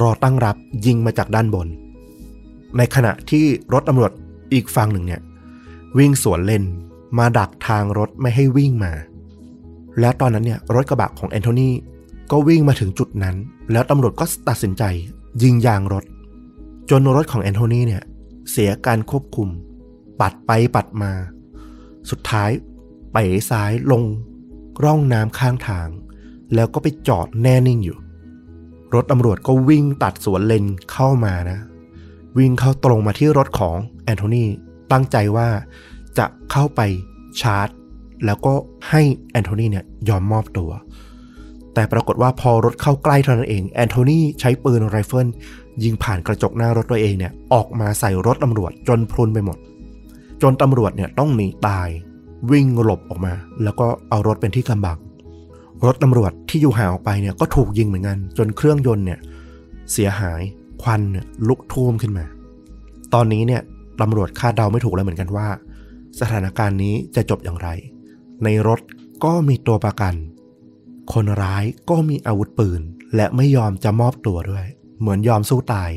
รอตั้งรับยิงมาจากด้านบน ในขณะที่รถตำรวจอีกฝั่งหนึ่งเนี่ย วิ่งสวนเลนมาดักทางรถไม่ให้วิ่งมา แล้วตอนนั้นเนี่ยรถกระบะของแอนโทนีก็วิ่งมาถึงจุดนั้น แล้วตำรวจก็ตัดสินใจยิงยางรถ จนรถของแอนโทนีเนี่ยเสียการควบคุม ปัดไปปัดมา สุดท้ายไปซ้ายลงร่องน้ำข้างทาง แล้วก็ไปจอดแน่นิ่งอยู่ รถตำรวจก็วิ่งตัดสวนเลนเข้ามานะ วิ่งเข้าตรงมาที่รถของแอนโทนีตั้งใจว่าจะเข้าไปชาร์จ แล้วก็ให้แอนโทนีเนี่ยยอมมอบตัว แต่ปรากฏว่าพอรถเข้าใกล้เท่านั้นเองแอนโทนีใช้ปืนไรเฟิลยิงผ่านกระจกหน้ารถตัวเองเนี่ยออกมาใส่รถตำรวจจนพรุนไปหมด จนตำรวจเนี่ยต้องหนีตาย วิ่งหลบออกมา แล้วก็เอารถเป็นที่กำบังรถตำรวจที่อยู่ห่างออกไปเนี่ยก็ถูกยิงเหมือนกัน จนเครื่องยนต์เนี่ยเสียหาย ควันเนี่ยลุกท่วมขึ้นมา ตอนนี้เนี่ยตำรวจคาดเดาไม่ถูกแล้วเหมือนกันว่า สถานการณ์นี้จะจบอย่างไร ในรถก็มีตัวประกัน คนร้ายก็มีอาวุธปืน และไม่ยอมจะมอบตัวด้วย เหมือนยอมสู้ตาย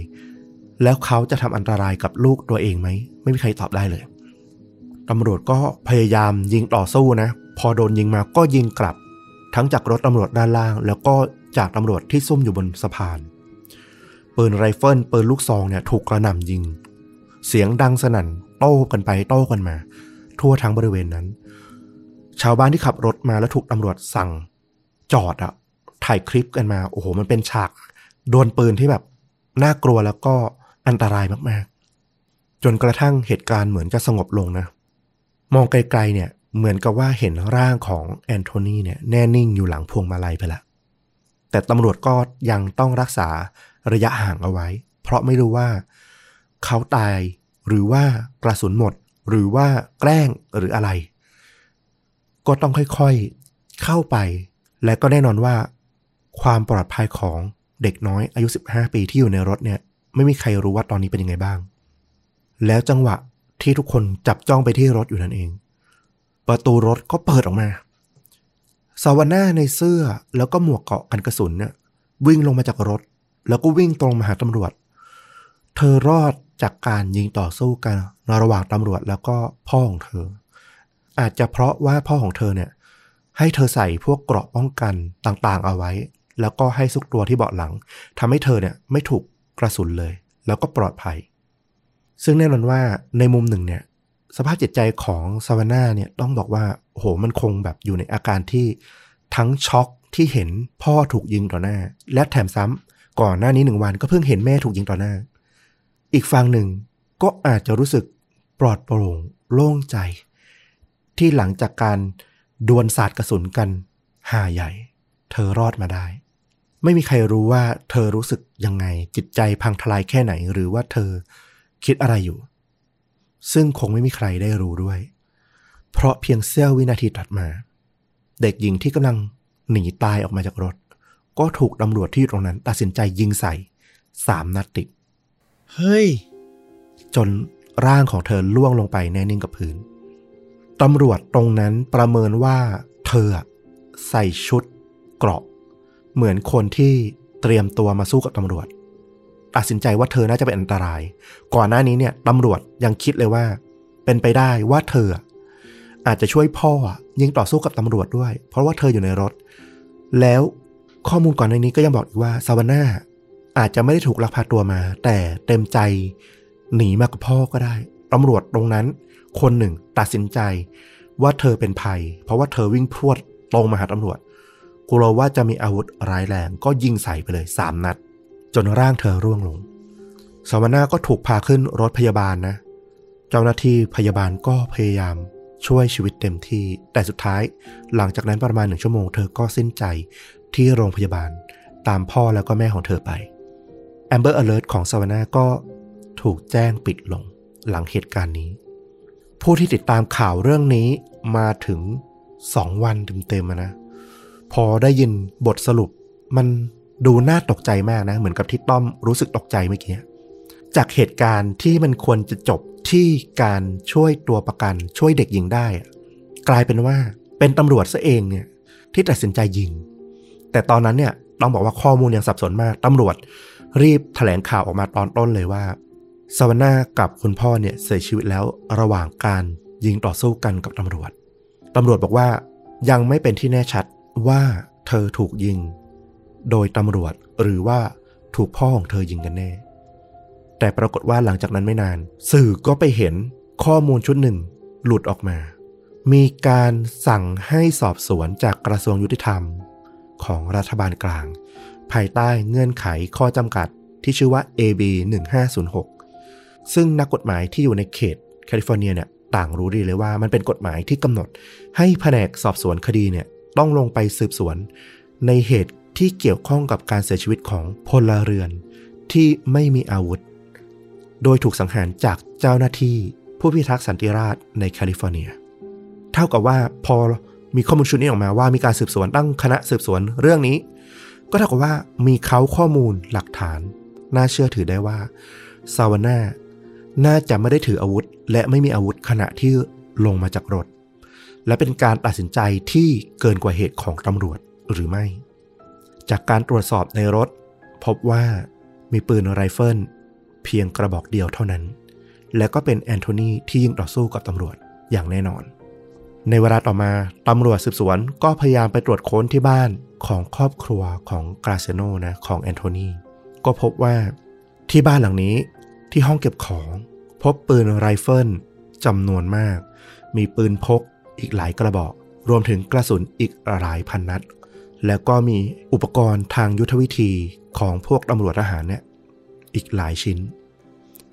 แล้วเขาจะทำอันตรายกับลูกตัวเองไหม ไม่มีใครตอบได้เลยตำรวจก็พยายามยิงต่อสู้นะ พอโดนยิงมาก็ยิงกลับ ทั้งจากรถตำรวจด้านล่าง แล้วก็จากตำรวจที่ซุ่มอยู่บนสะพาน ปืนไรเฟิลปืนลูกซองเนี่ยถูกกระหน่ำยิง เสียงดังสนั่นโต้กันไปโต้กันมา ทั่วทั้งบริเวณนั้น ชาวบ้านที่ขับรถมาแล้วถูกตำรวจสั่งจอดอะถ่ายคลิปกันมา โอ้โห มันเป็นฉากดวลปืนที่แบบน่ากลัวแล้วก็อันตรายมากๆ จนกระทั่งเหตุการณ์เหมือนจะสงบลงนะ มองไกลๆเนี่ยเหมือนกับว่าเห็นร่างของแอนโทนีเนี่ยแน่นิ่งอยู่หลังพวงมาลัยไปละ แต่ตำรวจก็ยังต้องรักษา ระยะห่างเอาไว้ เพราะไม่รู้ว่า เขาตายหรือว่ากระสุนหมด หรือว่าแกล้งหรืออะไร ก็ต้องค่อยๆเข้าไป และก็แน่นอนว่า ความปลอดภัยของเด็กน้อยอายุ 15 ปีที่อยู่ในรถเนี่ย ไม่มีใครรู้ว่าตอนนี้เป็นยังไงบ้าง แล้วจังหวะที่ทุกคนจับจ้องไปที่รถอยู่นั่นเอง ประตูรถก็เปิดออกมาสาวน่าในเสื้อแล้วก็หมวกเกาะกันกระสุนเนี่ยวิ่งลงมาจากรถ แล้วก็วิ่งตรงมาหาตำรวจ เธอรอดจากการยิงต่อสู้กันระหว่างตำรวจแล้วก็พ่อของเธอ อาจจะเพราะว่าพ่อของเธอเนี่ย ให้เธอใส่พวกเกราะป้องกันต่างๆ เอาไว้ แล้วก็ให้ซุกตัวที่เบาะหลังทำให้เธอเนี่ยไม่ถูกกระสุนเลย แล้วก็ปลอดภัย ซึ่งแน่นอนว่าในมุมหนึ่งเนี่ย สภาพจิตใจของซาวาน่าเนี่ยต้องบอกว่าโหมันคงแบบอยู่ในอาการที่ทั้งช็อกที่เห็นพ่อถูกยิงต่อหน้า และแถมซ้ำ ก่อนหน้านี้หนึ่งวันก็เพิ่งเห็นแม่ถูกยิงต่อหน้า อีกฝั่งหนึ่งก็อาจจะรู้สึกปลอดโปร่งโล่งใจ ที่หลังจากการดวลศาสตร์กระสุนกันห่าใหญ่ เธอรอดมาได้ ไม่มีใครรู้ว่าเธอรู้สึกยังไง จิตใจพังทลายแค่ไหน หรือว่าเธอคิดอะไรอยู่ ซึ่งคงไม่มีใครได้รู้ด้วย เพราะเพียงเสี้ยววินาทีถัดมา เด็กหญิงที่กำลังหนีตายออกมาจากรถ ก็ถูกตำรวจที่อยู่ตรงนั้น ตัดสินใจยิงใส่สามนัดติด เฮ้ย จนร่างของเธอล่วงลงไปแน่นิ่งกับพื้น ตำรวจตรงนั้นประเมินว่าเธออะใส่ชุดเกราะ เหมือนคนที่เตรียมตัวมาสู้กับตำรวจ ตัดสินใจว่าเธอน่าจะเป็นอันตราย ก่อนหน้านี้เนี่ยตำรวจยังคิดเลยว่า เป็นไปได้ว่าเธออะอาจจะช่วยพ่ออะยิงต่อสู้กับตำรวจด้วย เพราะว่าเธออยู่ในรถ แล้ว ข้อมูลก่อนในนี้ก็ยังบอกอีกว่าซาวาน่าอาจจะไม่ได้ถูกลักพาตัวมา แต่เต็มใจหนีมากับพ่อก็ได้ตำรวจตรงนั้น คนหนึ่งตัดสินใจว่าเธอเป็นภัย เพราะว่าเธอวิ่งพรวดตรงมาหาตำรวจกลัวว่าจะมีอาวุธร้ายแรงก็ยิงใส่ไปเลยสามนัด จนร่างเธอร่วงลงสาวนาก็ถูกพาขึ้นรถพยาบาลนะ เจ้าหน้าที่พยาบาลก็พยายามช่วยชีวิตเต็มที่ แต่สุดท้ายหลังจากนั้นประมาณหนึ่งชั่วโมงเธอก็สิ้นใจ ที่โรงพยาบาลตามพ่อแล้วก็แม่ของเธอไป Amber Alert ของซาวนาก็ถูกแจ้งปิดลงหลังเหตุการณ์นี้ ผู้ที่ติดตามข่าวเรื่องนี้มาถึงสองวันเต็มๆนะ พอได้ยินบทสรุปมันดูน่าตกใจมากนะ เหมือนกับที่ต้อมรู้สึกตกใจเมื่อกี้จากเหตุการณ์ที่มันควรจะจบที่การช่วยตัวประกันช่วยเด็กหญิงได้ กลายเป็นว่าเป็นตำรวจซะเองเนี่ยที่ตัดสินใจยิง แต่ตอนนั้นเนี่ยต้องบอกว่าข้อมูลยังสับสนมากตำรวจรีบแถลงข่าวออกมาตอนต้นเลยว่าสวาน่ากับคุณพ่อเนี่ยเสียชีวิตแล้วระหว่างการยิงต่อสู้กันกับตำรวจตำรวจบอกว่ายังไม่เป็นที่แน่ชัดว่าเธอถูกยิง โดยตำรวจหรือว่าถูกพ่อของเธอยิงกันแน่ แต่ปรากฏว่าหลังจากนั้นไม่นาน สื่อก็ไปเห็นข้อมูลชุดหนึ่งหลุดออกมา มีการสั่งให้สอบสวนจากกระทรวงยุติธรรม ของรัฐบาลกลาง ภายใต้เงื่อนไขข้อจำกัดที่ชื่อว่า AB 1506 ซึ่งนักกฎหมายที่อยู่ในเขตแคลิฟอร์เนียเนี่ยต่างรู้ดีเลยว่ามันเป็นกฎหมายที่กำหนด ให้แผนกสอบสวนคดีเนี่ยต้องลงไปสืบสวน ในเหตุที่เกี่ยวข้องกับการเสียชีวิตของพลเรือน ที่ไม่มีอาวุธ โดยถูกสังหารจากเจ้าหน้าที่ผู้พิทักษ์สันติราษฎร์ในแคลิฟอร์เนีย เท่ากับว่าพอ มีข้อมูลชุดนี้ออกมาว่ามีการสืบสวนตั้งคณะสืบสวนเรื่องนี้ ก็เท่ากับว่ามีเค้าข้อมูลหลักฐาน น่าเชื่อถือได้ว่าซาวาน่าน่าจะไม่ได้ถืออาวุธ และไม่มีอาวุธขณะที่ลงมาจากรถ และเป็นการตัดสินใจที่เกินกว่าเหตุของตำรวจหรือไม่ จากการตรวจสอบในรถ พบว่ามีปืนไรเฟิลเพียงกระบอกเดียวเท่านั้น และก็เป็นแอนโทนีที่ยิงต่อสู้กับตำรวจอย่างแน่นอน ในเวลาต่อมาตำรวจสืบสวนก็พยายามไปตรวจค้นที่บ้านของครอบครัวของกราเซโนนะของแอนโทนีก็พบว่าที่บ้านหลังนี้ที่ห้องเก็บของ พบปืนไรเฟิลจำนวนมาก มีปืนพกอีกหลายกระบอก รวมถึงกระสุนอีกหลายพันนัด แล้วก็มีอุปกรณ์ทางยุทธวิธีของพวกตำรวจทหารเนี่ยอีกหลายชิ้น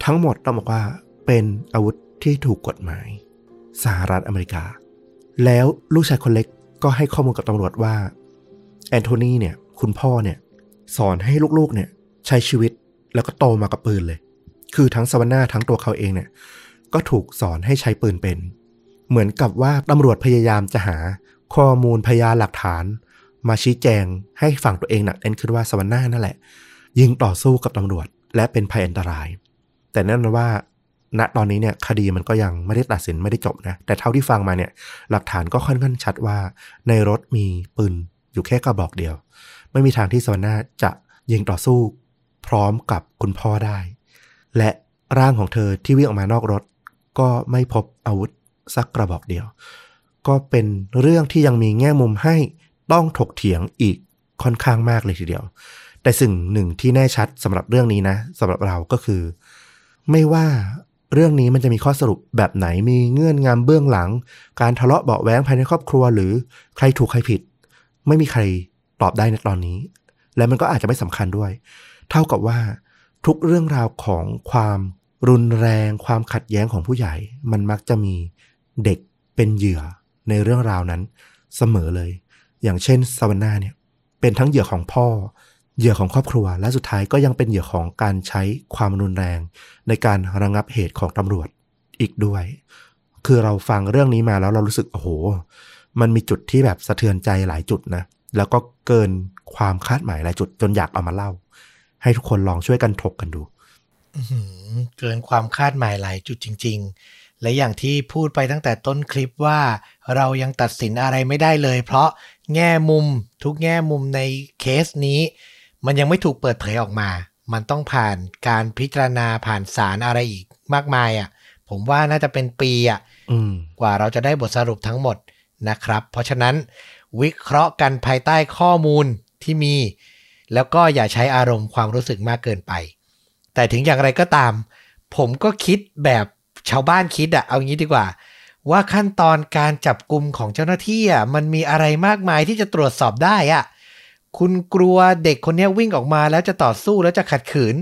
ทั้งหมดต้องบอกว่าเป็นอาวุธที่ถูกกฎหมาย สหรัฐอเมริกา แล้วลูกชายคนเล็กก็ให้ข้อมูลกับตำรวจว่า แอนโทนีเนี่ย คุณพ่อเนี่ย สอนให้ลูกๆเนี่ย ใช้ชีวิตแล้วก็โตมากับปืนเลย คือทั้งสวาน่าทั้งตัวเขาเองเนี่ย ก็ถูกสอนให้ใช้ปืนเป็น เหมือนกับว่าตำรวจพยายามจะหาข้อมูลพยานหลักฐาน มาชี้แจงให้ฝั่งตัวเองหนักแน่นขึ้นว่าสวาน่านั่นแหละ ยิงต่อสู้กับตำรวจและเป็นภัยอันตราย แต่นั่นว่า ณตอนนี้เนี่ยคดีมันก็ยังไม่ได้ตัดสินไม่ได้จบนะ แต่เท่าที่ฟังมาเนี่ยหลักฐานก็ค่อนข้างชัดว่า ในรถมีปืนอยู่แค่กระบอกเดียว ไม่มีทางที่สวาน่าจะยิงต่อสู้พร้อมกับคุณพ่อได้ และร่างของเธอที่วิ่งออกมานอกรถ ก็ไม่พบอาวุธสักกระบอกเดียว ก็เป็นเรื่องที่ยังมีแง่มุมให้ต้องถกเถียงอีกค่อนข้างมากเลยทีเดียว แต่สิ่งหนึ่งที่แน่ชัดสำหรับเรื่องนี้นะสำหรับเราก็คือ ไม่ว่า เรื่องนี้มันจะมีข้อสรุปแบบไหนมีเงื่อนงำเบื้องหลัง การทะเลาะเบาแว้งภายในครอบครัวหรือใครถูกใครผิด ไม่มีใครตอบได้ในตอนนี้ และมันก็อาจจะไม่สำคัญด้วย เท่ากับว่าทุกเรื่องราวของความรุนแรง ความขัดแย้งของผู้ใหญ่ มันมักจะมีเด็กเป็นเหยื่อในเรื่องราวนั้นเสมอเลย อย่างเช่นซาวาน่าเนี่ยเป็นทั้งเหยื่อของพ่อ เหยื่อของครอบครัว และสุดท้ายก็ยังเป็นเหยื่อของการใช้ความรุนแรง ในการระงับเหตุของตำรวจอีกด้วย คือเราฟังเรื่องนี้มาแล้วเรารู้สึกโอ้โห มันมีจุดที่แบบสะเทือนใจหลายจุดนะ แล้วก็เกินความคาดหมายหลายจุดจนอยากเอามาเล่า ให้ทุกคนลองช่วยกันถกกันดูเกินความคาดหมายหลายจุดจริง ๆ และอย่างที่พูดไปตั้งแต่ต้นคลิปว่า เรายังตัดสินอะไรไม่ได้เลย เพราะแง่มุมทุกแง่มุมในเคสนี้ มันยังไม่ถูกเปิดเผยออกมา มันต้องผ่านการพิจารณาผ่านศาลอะไรอีกมากมายอะ ผมว่าน่าจะเป็นปีอะอืมกว่าเราจะได้บทสรุปทั้งหมดนะครับ เพราะฉะนั้นวิเคราะห์กันภายใต้ข้อมูลที่มี แล้วก็อย่าใช้อารมณ์ความรู้สึกมากเกินไป แต่ถึงอย่างไรก็ตาม ผมก็คิดแบบชาวบ้านคิดอะเอางี้ดีกว่า ว่าขั้นตอนการจับกลุ่มของเจ้าหน้าที่อะมันมีอะไรมากมายที่จะตรวจสอบได้อะ คุณกลัวเด็กคนนี้วิ่งออกมาแล้วจะต่อสู้แล้วจะขัดขืน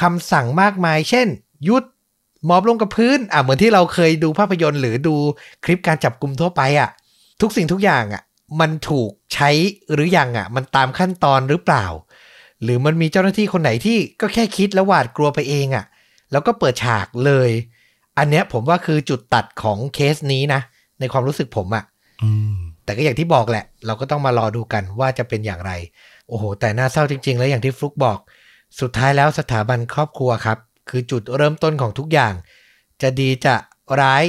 คำสั่งมากมาย เช่นหยุดมอบลงกับพื้น อะเหมือนที่เราเคยดูภาพยนตร์หรือดูคลิปการจับกลุ่มทั่วไปอะ ทุกสิ่งทุกอย่างอะ มันถูกใช้หรือยังอะ มันตามขั้นตอนหรือเปล่า หรือมันมีเจ้าหน้าที่คนไหนที่ก็แค่คิดแล้วหวาดกลัวไปเองอะ แล้วก็เปิดฉากเลย อันเนี้ยผมว่าคือจุดตัดของเคสนี้นะในความรู้สึกผมอะ แต่ก็อย่างที่บอกแหละ เราก็ต้องมารอดูกันว่าจะเป็นอย่างไร โอ้โห แต่น่าเศร้าจริง ๆ แล้วอย่างที่ฟลุกบอก สุดท้ายแล้วสถาบันครอบครัวครับ คือจุดเริ่มต้นของทุกอย่าง จะดีจะร้าย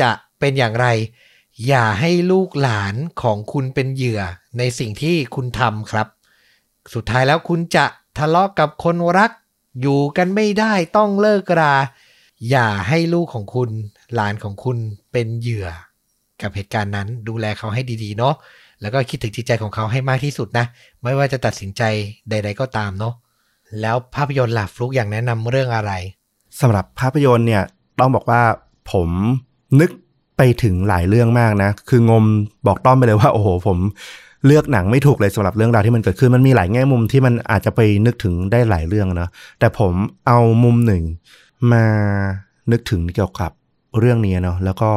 จะเป็นอย่างไร อย่าให้ลูกหลานของคุณเป็นเหยื่อในสิ่งที่คุณทำครับ สุดท้ายแล้วคุณจะทะเลาะกับคนรัก อยู่กันไม่ได้ต้องเลิกรา อย่าให้ลูกของคุณ หลานของคุณเป็นเหยื่อ กับเหตุการณ์นั้น ดูแลเขาให้ดีๆเนาะแล้วก็คิดถึงจิตใจของเขาให้มากที่สุดนะ ไม่ว่าจะตัดสินใจใด ๆ ก็ตามเนาะแล้วภาพยนตร์หล่ะฟลุกอย่างแนะนำเรื่องอะไรสำหรับภาพยนตร์เนี่ยต้องบอกว่าผมนึกไปถึงหลายเรื่องมากนะ คืองมบอกต้อมไปเลยว่าโอ้โหผมเลือกหนังไม่ถูกเลยสำหรับเรื่องราวที่มันเกิดขึ้นมันมีหลายแง่มุมที่มันอาจจะไปนึกถึงได้หลายเรื่องนะแต่ผมเอามุมหนึ่งมานึกถึงเกี่ยวกับเรื่องนี้เนาะแล้วก็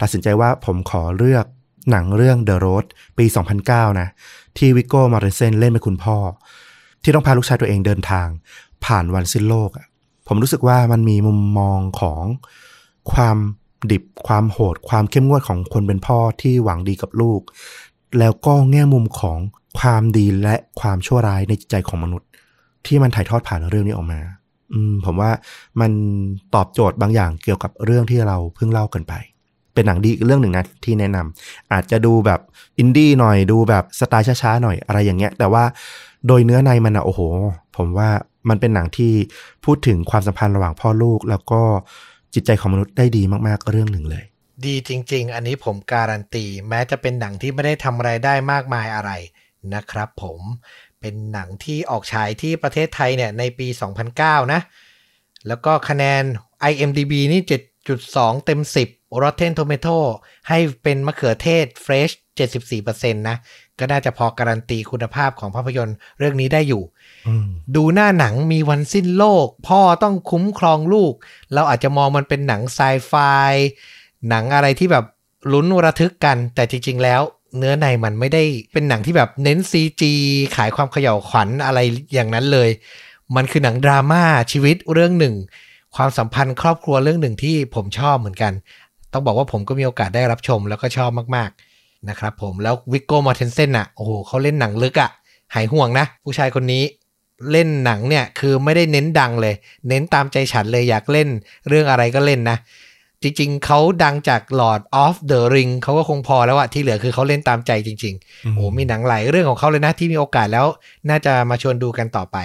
ตัดสินใจว่าผมขอเลือกหนังเรื่อง The Road ปี 2009 นะ ที่วิกโก้มาเรเซนเล่นเป็นคุณพ่อ ที่ต้องพาลูกชายตัวเองเดินทาง ผ่านวันสิ้นโลกอะผมรู้สึกว่ามันมีมุมมองของความดิบความโหด ความเข้มงวดของคนเป็นพ่อที่หวังดีกับลูก แล้วก็แง่มุมของความดีและความชั่วร้ายในจิตใจของมนุษย์ ที่มันถ่ายทอดผ่านเรื่องนี้ออกมา อืมผมว่ามันตอบโจทย์บางอย่างเกี่ยวกับเรื่องที่เราเพิ่งเล่ากันไป เป็นหนังดีอีกเรื่องหนึ่งนะที่แนะนำอาจจะดูแบบอินดี้หน่อยดูแบบสไตล์ช้าๆหน่อยอะไรอย่างเงี้ย แต่ว่าโดยเนื้อในมันอะโอ้โห ผมว่ามันเป็นหนังที่พูดถึงความสัมพันธ์ระหว่างพ่อลูก แล้วก็จิตใจของมนุษย์ได้ดีมากๆเรื่องหนึ่งเลย ดีจริง ๆ อันนี้ผมการันตี แม้จะเป็นหนังที่ไม่ได้ทำไรายได้มากมายอะไรนะครับผมเป็นหนังที่ออกฉายที่ประเทศไทยเนี่ยในปี 2009 นะ แล้วก็คะแนน IMDB นี่ 7.2 เต็ม 10 Rotten Tomato ให้เป็นมะเขือเทศ Fresh 74%นะก็น่าจะพอการันตีคุณภาพของภาพยนตร์เรื่องนี้ได้อยู่อืมดูหน้าหนังมีวันสิ้นโลก พ่อต้องคุ้มครองลูก เราอาจจะมองมันเป็นหนังไซไฟหนังอะไรที่แบบลุ้นระทึกกัน แต่จริง ๆ แล้ว เนื้อในมันไม่ได้เป็นหนังที่แบบเน้น CG ขายความเขย่าขวัญอะไรอย่างนั้นเลย มันคือหนังดราม่าชีวิตเรื่องหนึ่ง ความสัมพันธ์ครอบครัวเรื่องหนึ่งที่ผมชอบเหมือนกัน ต้องบอกว่าผมก็มีโอกาสได้รับชมแล้วก็ชอบมากๆนะครับผมแล้ววิกโกมอร์เทนเซนอะโอ้โหเขาเล่นหนังลึกอะหายห่วงนะ ผู้ชายคนนี้เล่นหนังเนี่ยคือไม่ได้เน้นดังเลย เน้นตามใจฉันเลยอยากเล่นเรื่องอะไรก็เล่นนะ จริงๆ เขาดังจาก Lord of the Ring เขาก็คงพอแล้วอะที่เหลือคือเขาเล่นตามใจจริงๆโอ้มีหนังหลายเรื่องของเขาเลยนะที่มีโอกาสแล้ว น่าจะมาชวนดูกันต่อไป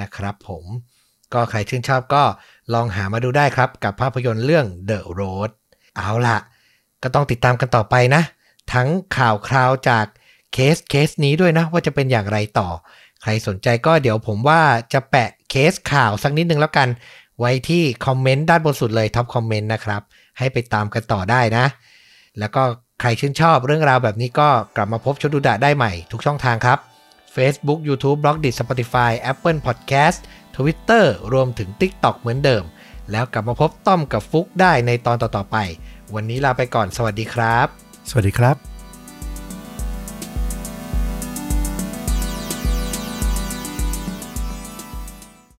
นะครับผมก็ใครชื่นชอบก็ลองหามาดูได้ครับ กับภาพยนตร์เรื่อง The Road เอาล่ะก็ต้องติดตามกันต่อไปนะ ทั้งข่าวคราวจากเคสเคสนี้ด้วยนะ ว่าจะเป็นอย่างไรต่อ ใครสนใจก็เดี๋ยวผมว่าจะแปะเคสข่าวสักนิดนึงแล้วกัน ไว้ที่คอมเมนต์ด้านบนสุดเลย top comment นะครับ ให้ไปตามกันต่อได้นะ แล้วก็ใครชื่นชอบเรื่องราวแบบนี้ก็กลับมาพบชดดูดะได้ใหม่ทุกช่องทางครับ Facebook YouTube b l o g d i t Spotify Apple Podcast Twitter รวมถึง TikTok เหมือนเดิม แล้วกลับมาพบต้อมกับฟุกได้ในตอนต่อๆไป วันนี้ลาไปก่อนสวัสดีครับ สวัสดีครับ